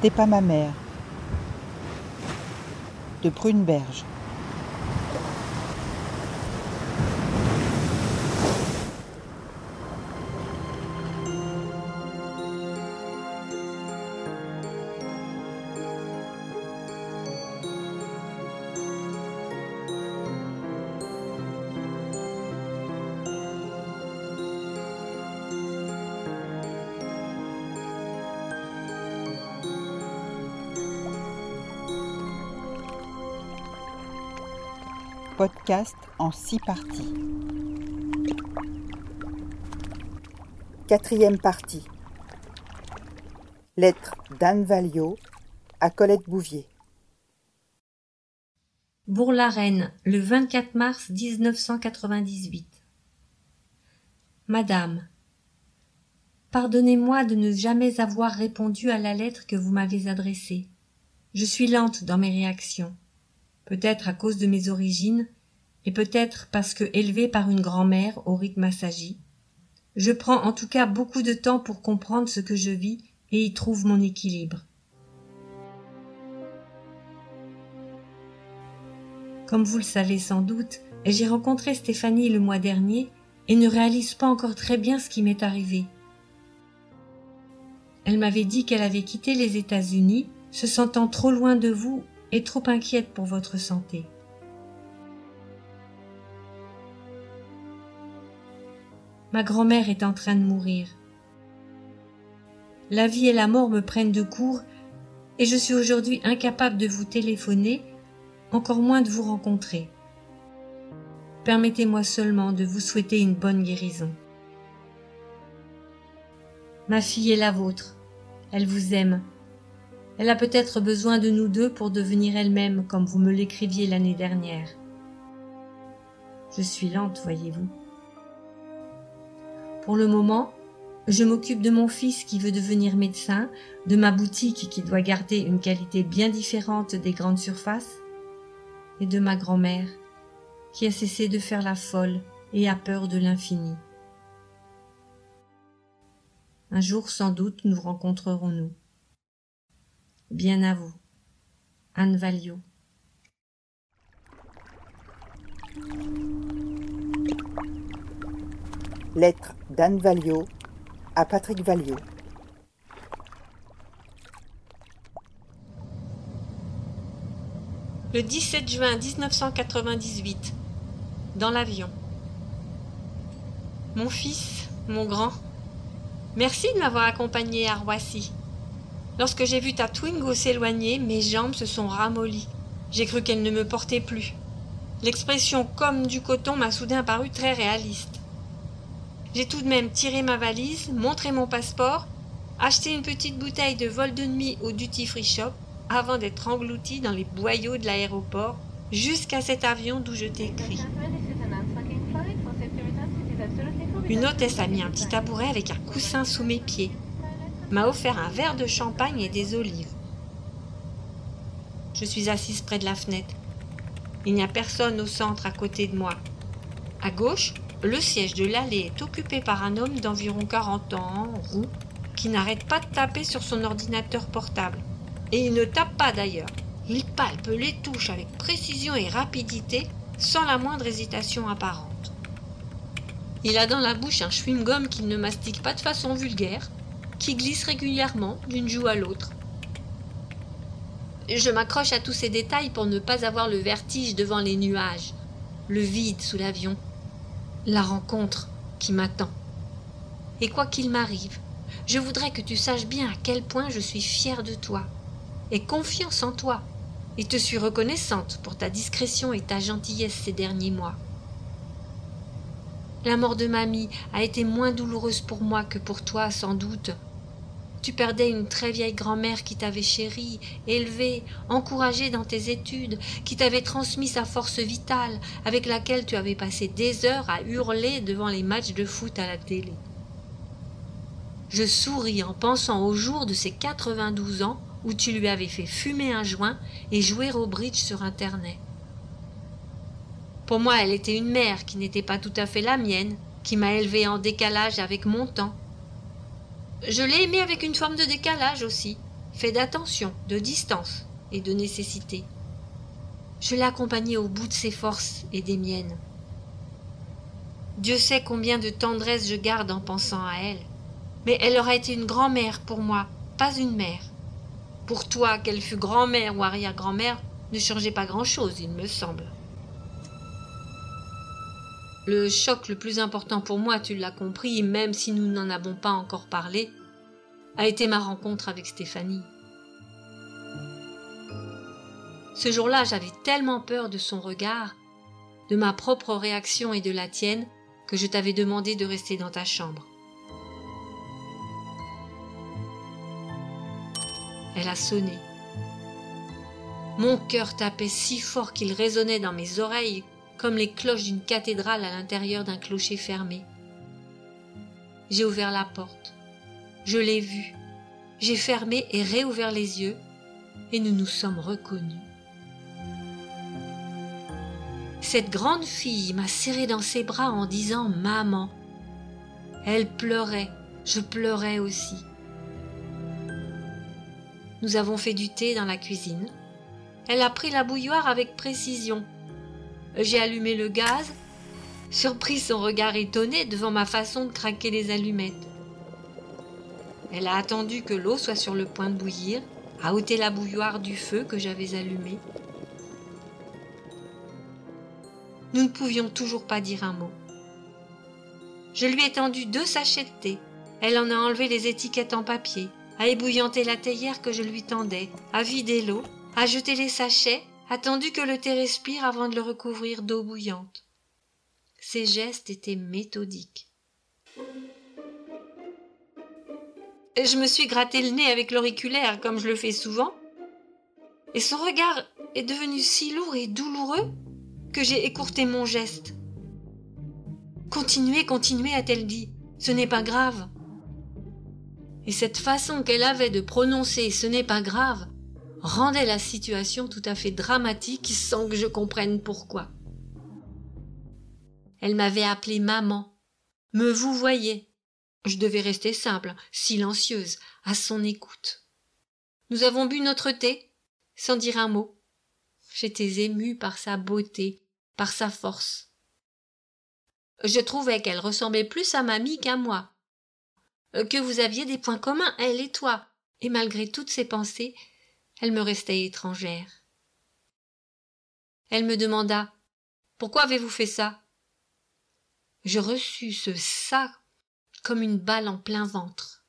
T'es pas ma mère. De Pruneberge. Podcast en six parties. Quatrième partie. Lettre d'Anne Valliot à Colette Bouvier. Bourg-la-Reine, le 24 mars 1998. Madame, pardonnez-moi de ne jamais avoir répondu à la lettre que vous m'avez adressée. Je suis lente dans mes réactions peut-être à cause de mes origines, et peut-être parce que élevée par une grand-mère au rythme assagi. Je prends en tout cas beaucoup de temps pour comprendre ce que je vis et y trouve mon équilibre. Comme vous le savez sans doute, j'ai rencontré Stéphanie le mois dernier et ne réalise pas encore très bien ce qui m'est arrivé. Elle m'avait dit qu'elle avait quitté les États-Unis, se sentant trop loin de vous et trop inquiète pour votre santé. Ma grand-mère est en train de mourir. La vie et la mort me prennent de court et je suis aujourd'hui incapable de vous téléphoner, encore moins de vous rencontrer. Permettez-moi seulement de vous souhaiter une bonne guérison. Ma fille est la vôtre. Elle vous aime elle a peut-être besoin de nous deux pour devenir elle-même, comme vous me l'écriviez l'année dernière. Je suis lente, voyez-vous. Pour le moment, je m'occupe de mon fils qui veut devenir médecin, de ma boutique qui doit garder une qualité bien différente des grandes surfaces, et de ma grand-mère qui a cessé de faire la folle et a peur de l'infini. Un jour sans doute nous rencontrerons-nous. Bien à vous. Anne Valliot. Lettre d'Anne Valliot à Patrick Valliot. Le 17 juin 1998, dans l'avion. Mon fils, mon grand, merci de m'avoir accompagné à Roissy. Lorsque j'ai vu ta Twingo s'éloigner, mes jambes se sont ramollies. J'ai cru qu'elle ne me portait plus. L'expression comme du coton m'a soudain paru très réaliste. J'ai tout de même tiré ma valise, montré mon passeport, acheté une petite bouteille de vol de nuit au duty free shop avant d'être englouti dans les boyaux de l'aéroport jusqu'à cet avion d'où je t'écris. Une hôtesse a mis un petit tabouret avec un coussin sous mes pieds m'a offert un verre de champagne et des olives. Je suis assise près de la fenêtre. Il n'y a personne au centre à côté de moi. À gauche, le siège de l'allée est occupé par un homme d'environ 40 ans, roux, qui n'arrête pas de taper sur son ordinateur portable. Et il ne tape pas d'ailleurs. Il palpe les touches avec précision et rapidité, sans la moindre hésitation apparente. Il a dans la bouche un chewing-gum qu'il ne mastique pas de façon vulgaire, qui glisse régulièrement d'une joue à l'autre. Je m'accroche à tous ces détails pour ne pas avoir le vertige devant les nuages, le vide sous l'avion, la rencontre qui m'attend. Et quoi qu'il m'arrive, je voudrais que tu saches bien à quel point je suis fière de toi, et confiance en toi, et te suis reconnaissante pour ta discrétion et ta gentillesse ces derniers mois. La mort de mamie a été moins douloureuse pour moi que pour toi, sans doute, tu perdais une très vieille grand-mère qui t'avait chérie, élevée, encouragée dans tes études, qui t'avait transmis sa force vitale, avec laquelle tu avais passé des heures à hurler devant les matchs de foot à la télé. Je souris en pensant au jour de ses quatre-vingt-douze ans où tu lui avais fait fumer un joint et jouer au bridge sur Internet. Pour moi, elle était une mère qui n'était pas tout à fait la mienne, qui m'a élevée en décalage avec mon temps, je l'ai aimé avec une forme de décalage aussi, fait d'attention, de distance et de nécessité. Je l'accompagnais au bout de ses forces et des miennes. Dieu sait combien de tendresse je garde en pensant à elle. Mais elle aura été une grand-mère pour moi, pas une mère. Pour toi, qu'elle fût grand-mère ou arrière-grand-mère, ne changeait pas grand-chose, il me semble. Le choc le plus important pour moi, tu l'as compris, même si nous n'en avons pas encore parlé, a été ma rencontre avec Stéphanie. Ce jour-là, j'avais tellement peur de son regard, de ma propre réaction et de la tienne, que je t'avais demandé de rester dans ta chambre. Elle a sonné. Mon cœur tapait si fort qu'il résonnait dans mes oreilles comme les cloches d'une cathédrale à l'intérieur d'un clocher fermé. J'ai ouvert la porte. Je l'ai vue. J'ai fermé et réouvert les yeux et nous nous sommes reconnus. Cette grande fille m'a serré dans ses bras en disant Maman. Elle pleurait, je pleurais aussi. Nous avons fait du thé dans la cuisine. Elle a pris la bouilloire avec précision. J'ai allumé le gaz, surpris son regard étonné devant ma façon de craquer les allumettes. Elle a attendu que l'eau soit sur le point de bouillir, a ôté la bouilloire du feu que j'avais allumé. Nous ne pouvions toujours pas dire un mot. Je lui ai tendu deux sachets de thé. Elle en a enlevé les étiquettes en papier, a ébouillanté la théière que je lui tendais, a vidé l'eau, a jeté les sachets, attendu que le thé respire avant de le recouvrir d'eau bouillante. Ses gestes étaient méthodiques. Je me suis gratté le nez avec l'auriculaire, comme je le fais souvent, et son regard est devenu si lourd et douloureux que j'ai écourté mon geste. Continuez, continuez, a-t-elle dit. Ce n'est pas grave. Et cette façon qu'elle avait de prononcer ce n'est pas grave rendait la situation tout à fait dramatique sans que je comprenne pourquoi. Elle m'avait appelée maman, me vous voyez. Je devais rester simple, silencieuse, à son écoute. Nous avons bu notre thé, sans dire un mot. J'étais émue par sa beauté, par sa force. Je trouvais qu'elle ressemblait plus à mamie qu'à moi, euh, que vous aviez des points communs, elle et toi, et malgré toutes ces pensées, elle me restait étrangère. Elle me demanda Pourquoi avez-vous fait ça? Je reçus ce ça comme une balle en plein ventre.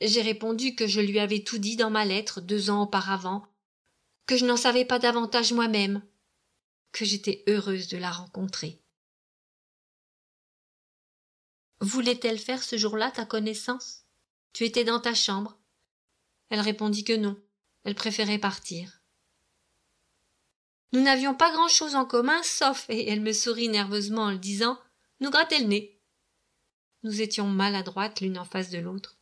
J'ai répondu que je lui avais tout dit dans ma lettre deux ans auparavant, que je n'en savais pas davantage moi-même, que j'étais heureuse de la rencontrer. Voulait-elle faire ce jour-là ta connaissance? Tu étais dans ta chambre? Elle répondit que non, elle préférait partir. Nous n'avions pas grand-chose en commun, sauf, et elle me sourit nerveusement en le disant, nous gratter le nez. Nous étions maladroites l'une en face de l'autre.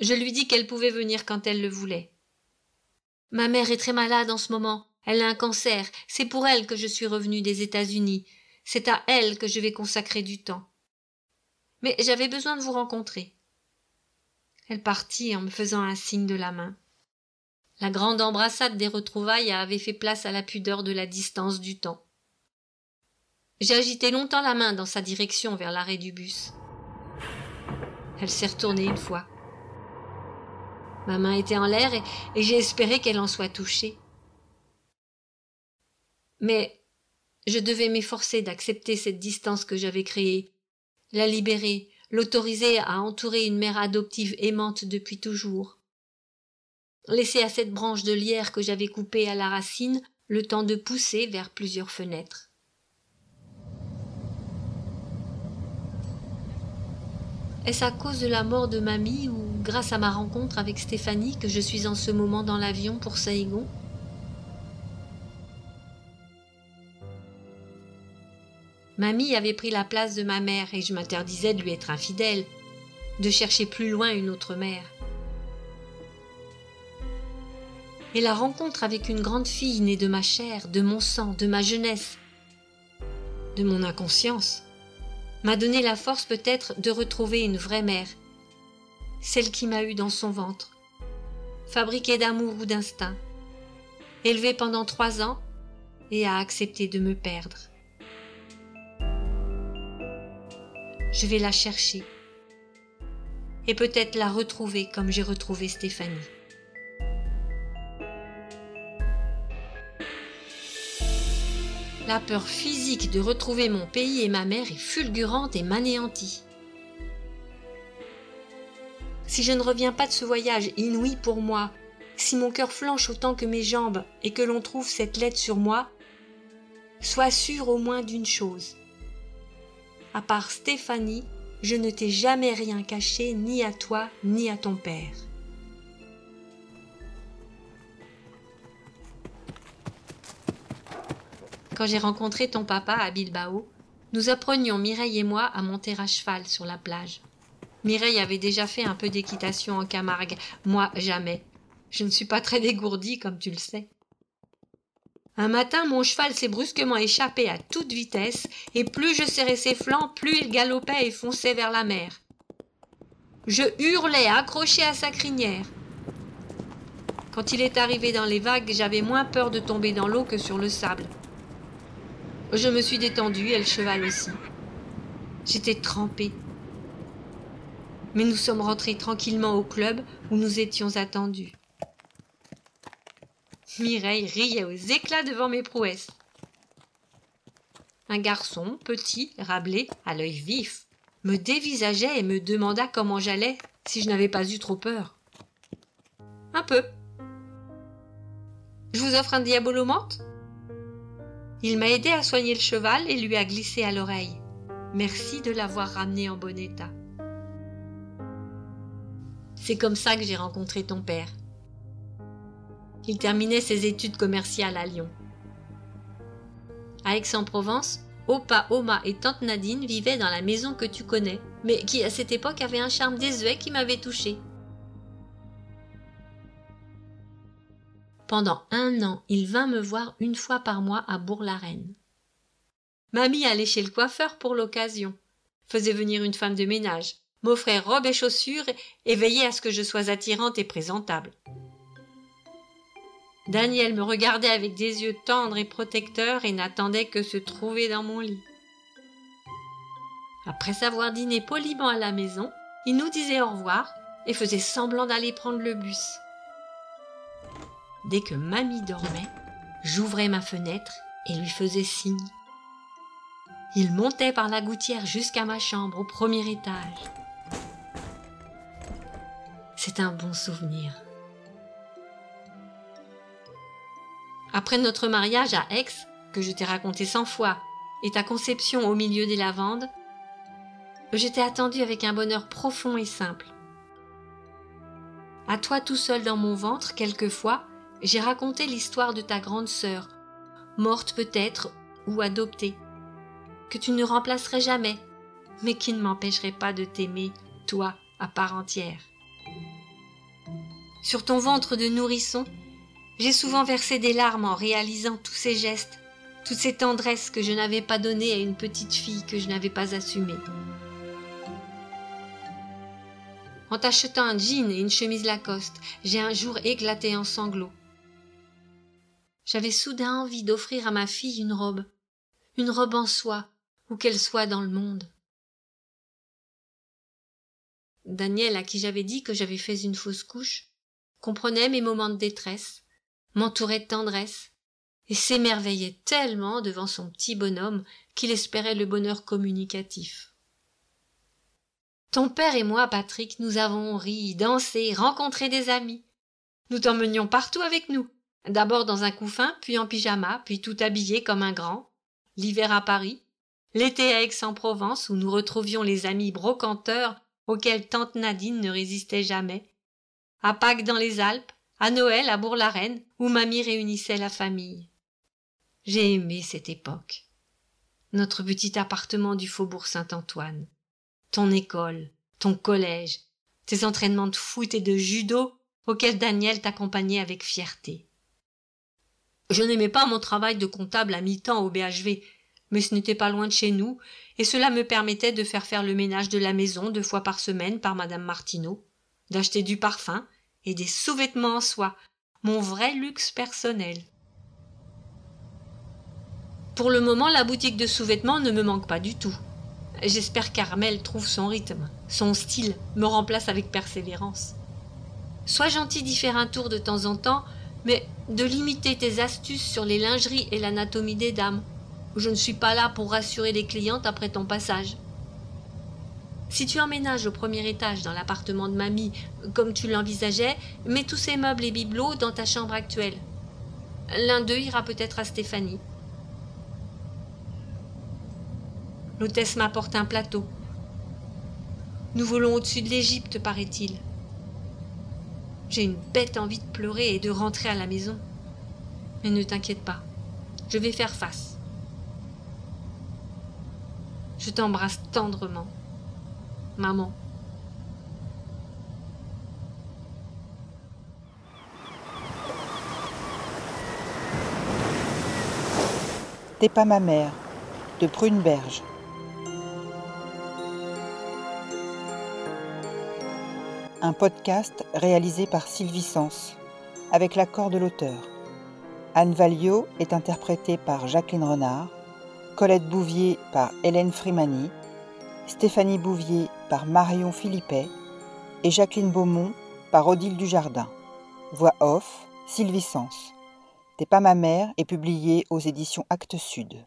Je lui dis qu'elle pouvait venir quand elle le voulait. Ma mère est très malade en ce moment. Elle a un cancer. C'est pour elle que je suis revenue des États-Unis. C'est à elle que je vais consacrer du temps mais j'avais besoin de vous rencontrer. Elle partit en me faisant un signe de la main. La grande embrassade des retrouvailles avait fait place à la pudeur de la distance du temps. J'ai agité longtemps la main dans sa direction vers l'arrêt du bus. Elle s'est retournée une fois. Ma main était en l'air et, et j'ai espéré qu'elle en soit touchée. Mais je devais m'efforcer d'accepter cette distance que j'avais créée la libérer, l'autoriser à entourer une mère adoptive aimante depuis toujours. Laisser à cette branche de lierre que j'avais coupée à la racine le temps de pousser vers plusieurs fenêtres. Est-ce à cause de la mort de mamie ou grâce à ma rencontre avec Stéphanie que je suis en ce moment dans l'avion pour Saïgon Mamie avait pris la place de ma mère et je m'interdisais de lui être infidèle, de chercher plus loin une autre mère. Et la rencontre avec une grande fille née de ma chair, de mon sang, de ma jeunesse, de mon inconscience, m'a donné la force peut-être de retrouver une vraie mère, celle qui m'a eu dans son ventre, fabriquée d'amour ou d'instinct, élevée pendant trois ans et a accepté de me perdre. Je vais la chercher et peut-être la retrouver comme j'ai retrouvé Stéphanie. La peur physique de retrouver mon pays et ma mère est fulgurante et m'anéantit. Si je ne reviens pas de ce voyage inouï pour moi, si mon cœur flanche autant que mes jambes et que l'on trouve cette lettre sur moi, sois sûr au moins d'une chose. À part Stéphanie, je ne t'ai jamais rien caché ni à toi ni à ton père. Quand j'ai rencontré ton papa à Bilbao, nous apprenions Mireille et moi à monter à cheval sur la plage. Mireille avait déjà fait un peu d'équitation en Camargue, moi jamais. Je ne suis pas très dégourdie, comme tu le sais. Un matin, mon cheval s'est brusquement échappé à toute vitesse, et plus je serrais ses flancs, plus il galopait et fonçait vers la mer. Je hurlais, accroché à sa crinière. Quand il est arrivé dans les vagues, j'avais moins peur de tomber dans l'eau que sur le sable. Je me suis détendue et le cheval aussi. J'étais trempée. Mais nous sommes rentrés tranquillement au club où nous étions attendus. Mireille riait aux éclats devant mes prouesses. Un garçon, petit, rablé, à l'œil vif, me dévisageait et me demanda comment j'allais si je n'avais pas eu trop peur. Un peu. Je vous offre un diabolomante Il m'a aidé à soigner le cheval et lui a glissé à l'oreille. Merci de l'avoir ramené en bon état. C'est comme ça que j'ai rencontré ton père. Il terminait ses études commerciales à Lyon. À Aix-en-Provence, Opa, Oma et Tante Nadine vivaient dans la maison que tu connais, mais qui à cette époque avait un charme désuet qui m'avait touché. Pendant un an, il vint me voir une fois par mois à Bourg-la-Reine. Mamie allait chez le coiffeur pour l'occasion, faisait venir une femme de ménage, m'offrait robe et chaussures et veillait à ce que je sois attirante et présentable. Daniel me regardait avec des yeux tendres et protecteurs et n'attendait que se trouver dans mon lit. Après avoir dîné poliment à la maison, il nous disait au revoir et faisait semblant d'aller prendre le bus. Dès que mamie dormait, j'ouvrais ma fenêtre et lui faisais signe. Il montait par la gouttière jusqu'à ma chambre au premier étage. C'est un bon souvenir. Après notre mariage à Aix, que je t'ai raconté cent fois, et ta conception au milieu des lavandes, j'étais attendue avec un bonheur profond et simple. À toi tout seul dans mon ventre, quelquefois, j'ai raconté l'histoire de ta grande sœur, morte peut-être ou adoptée, que tu ne remplacerais jamais, mais qui ne m'empêcherait pas de t'aimer, toi, à part entière. Sur ton ventre de nourrisson, j'ai souvent versé des larmes en réalisant tous ces gestes, toutes ces tendresses que je n'avais pas données à une petite fille que je n'avais pas assumée. En t'achetant un jean et une chemise Lacoste, j'ai un jour éclaté en sanglots. J'avais soudain envie d'offrir à ma fille une robe, une robe en soie, où qu'elle soit dans le monde. Daniel, à qui j'avais dit que j'avais fait une fausse couche, comprenait mes moments de détresse, m'entourait de tendresse, et s'émerveillait tellement devant son petit bonhomme qu'il espérait le bonheur communicatif. Ton père et moi, Patrick, nous avons ri, dansé, rencontré des amis. Nous t'emmenions partout avec nous, d'abord dans un couffin, puis en pyjama, puis tout habillé comme un grand, l'hiver à Paris, l'été à Aix-en-Provence où nous retrouvions les amis brocanteurs auxquels tante Nadine ne résistait jamais, à Pâques dans les Alpes, à Noël à Bourg-la-Reine, où mamie réunissait la famille. J'ai aimé cette époque. Notre petit appartement du faubourg Saint-Antoine, ton école, ton collège, tes entraînements de foot et de judo auxquels Daniel t'accompagnait avec fierté. Je n'aimais pas mon travail de comptable à mi-temps au BHV, mais ce n'était pas loin de chez nous, et cela me permettait de faire faire le ménage de la maison deux fois par semaine par madame Martineau, d'acheter du parfum et des sous-vêtements en soie, mon vrai luxe personnel. Pour le moment, la boutique de sous-vêtements ne me manque pas du tout. J'espère qu'Armel trouve son rythme, son style, me remplace avec persévérance. Sois gentil d'y faire un tour de temps en temps, mais de limiter tes astuces sur les lingeries et l'anatomie des dames. Je ne suis pas là pour rassurer les clientes après ton passage. Si tu emménages au premier étage dans l'appartement de mamie, comme tu l'envisageais, mets tous ces meubles et bibelots dans ta chambre actuelle. L'un d'eux ira peut-être à Stéphanie. L'hôtesse m'apporte un plateau. Nous volons au-dessus de l'Égypte, paraît-il. J'ai une bête envie de pleurer et de rentrer à la maison. Mais ne t'inquiète pas, je vais faire face. Je t'embrasse tendrement. Maman. T'es pas ma mère, de Pruneberge. Un podcast réalisé par Sylvie Sens, avec l'accord de l'auteur. Anne Valliot est interprétée par Jacqueline Renard, Colette Bouvier par Hélène Frimani, Stéphanie Bouvier par Marion Philippet et Jacqueline Beaumont par Odile Dujardin. Voix off, Sylvie Sens. T'es pas ma mère est publié aux éditions Actes Sud.